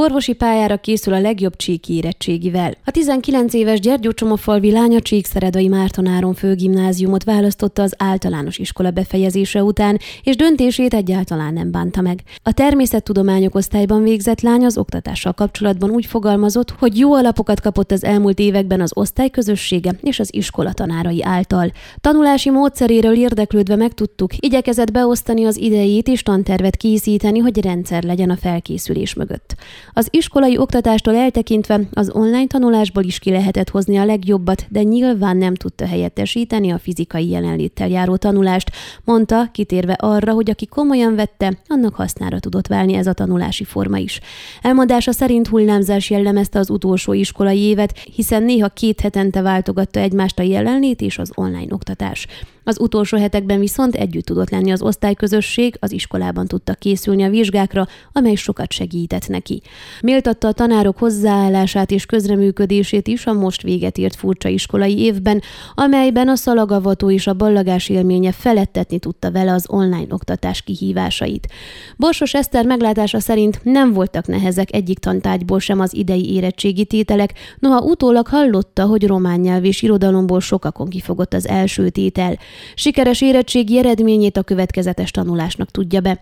Orvosi pályára készül a legjobb csíki érettségivel. A 19 éves Gyergyó Csomofalvi lánya Csíkszeredai Mártonáron főgimnáziumot választotta az általános iskola befejezése után, és döntését egyáltalán nem bánta meg. A természettudományok osztályban végzett lány az oktatással kapcsolatban úgy fogalmazott, hogy jó alapokat kapott az elmúlt években az osztály közössége és az iskola tanárai által. Tanulási módszeréről érdeklődve megtudtuk, igyekezett beosztani az idejét és tantervet készíteni, hogy rendszer legyen a felkészülés mögött. Az iskolai oktatástól eltekintve az online tanulásból is ki lehetett hozni a legjobbat, de nyilván nem tudta helyettesíteni a fizikai jelenléttel járó tanulást, mondta, kitérve arra, hogy aki komolyan vette, annak hasznára tudott válni ez a tanulási forma is. Elmondása szerint hullámzás jellemezte az utolsó iskolai évet, hiszen néha két hetente váltogatta egymást a jelenlét és az online oktatás. Az utolsó hetekben viszont együtt tudott lenni az osztályközösség, az iskolában tudta készülni a vizsgákra, amely sokat segített neki. Méltatta a tanárok hozzáállását és közreműködését is a most véget ért furcsa iskolai évben, amelyben a szalagavató és a ballagás élménye felettetni tudta vele az online oktatás kihívásait. Borsos Eszter meglátása szerint nem voltak nehezek egyik tantárgyból sem az idei érettségi tételek, noha utólag hallotta, hogy román nyelv és irodalomból sokakon kifogott az első tétel. Sikeres érettségi eredményét a következetes tanulásnak tudja be.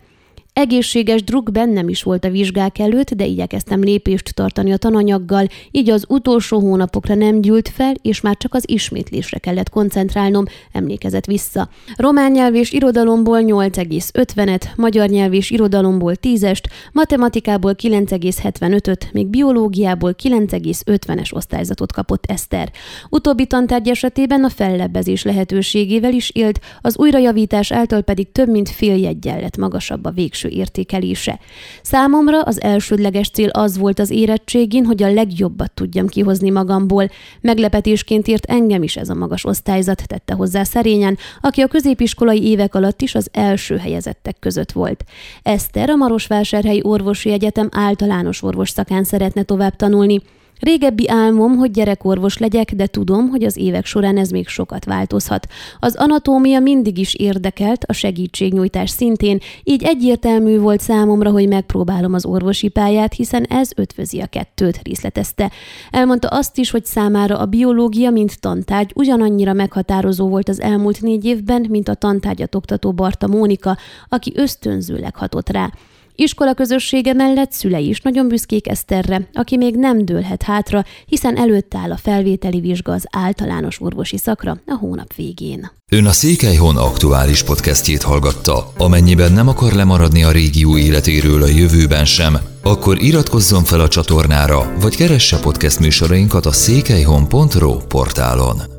Egészséges druk bennem is volt a vizsgák előtt, de igyekeztem lépést tartani a tananyaggal, így az utolsó hónapokra nem gyűlt fel, és már csak az ismétlésre kellett koncentrálnom, emlékezett vissza. Román nyelv és irodalomból 8,50-et, magyar nyelv és irodalomból 10-est, matematikából 9,75-öt, még biológiából 9,50-es osztályzatot kapott Eszter. Utóbbi tantárgy esetében a fellebbezés lehetőségével is élt, az újrajavítás által pedig több mint fél jegyen lett magasabb a végső végső értékelése. Számomra az elsődleges cél az volt az érettségén, hogy a legjobbat tudjam kihozni magamból. Meglepetésként ért engem is ez a magas osztályzat, tette hozzá szerényen, aki a középiskolai évek alatt is az első helyezettek között volt. Eszter a Marosvásárhelyi Orvosi Egyetem általános orvos szakán szeretne tovább tanulni, Régebbi álmom, hogy gyerekorvos legyek, de tudom, hogy az évek során ez még sokat változhat. Az anatómia mindig is érdekelt, a segítségnyújtás szintén, így egyértelmű volt számomra, hogy megpróbálom az orvosi pályát, hiszen ez ötvözi a kettőt, részletezte. Elmondta azt is, hogy számára a biológia, mint tantárgy ugyanannyira meghatározó volt az elmúlt négy évben, mint a tantárgyat oktató Barta Mónika, aki ösztönzőleg hatott rá. Iskola közössége mellett szülei is nagyon büszkék Eszterre, aki még nem dőlhet hátra, hiszen előtt áll a felvételi vizsga az általános orvosi szakra a hónap végén. Ön a Székelyhon aktuális podcastjét hallgatta. Amennyiben nem akar lemaradni a régió életéről a jövőben sem, akkor iratkozzon fel a csatornára, vagy keresse podcast műsorainkat a székelyhon.pro portálon.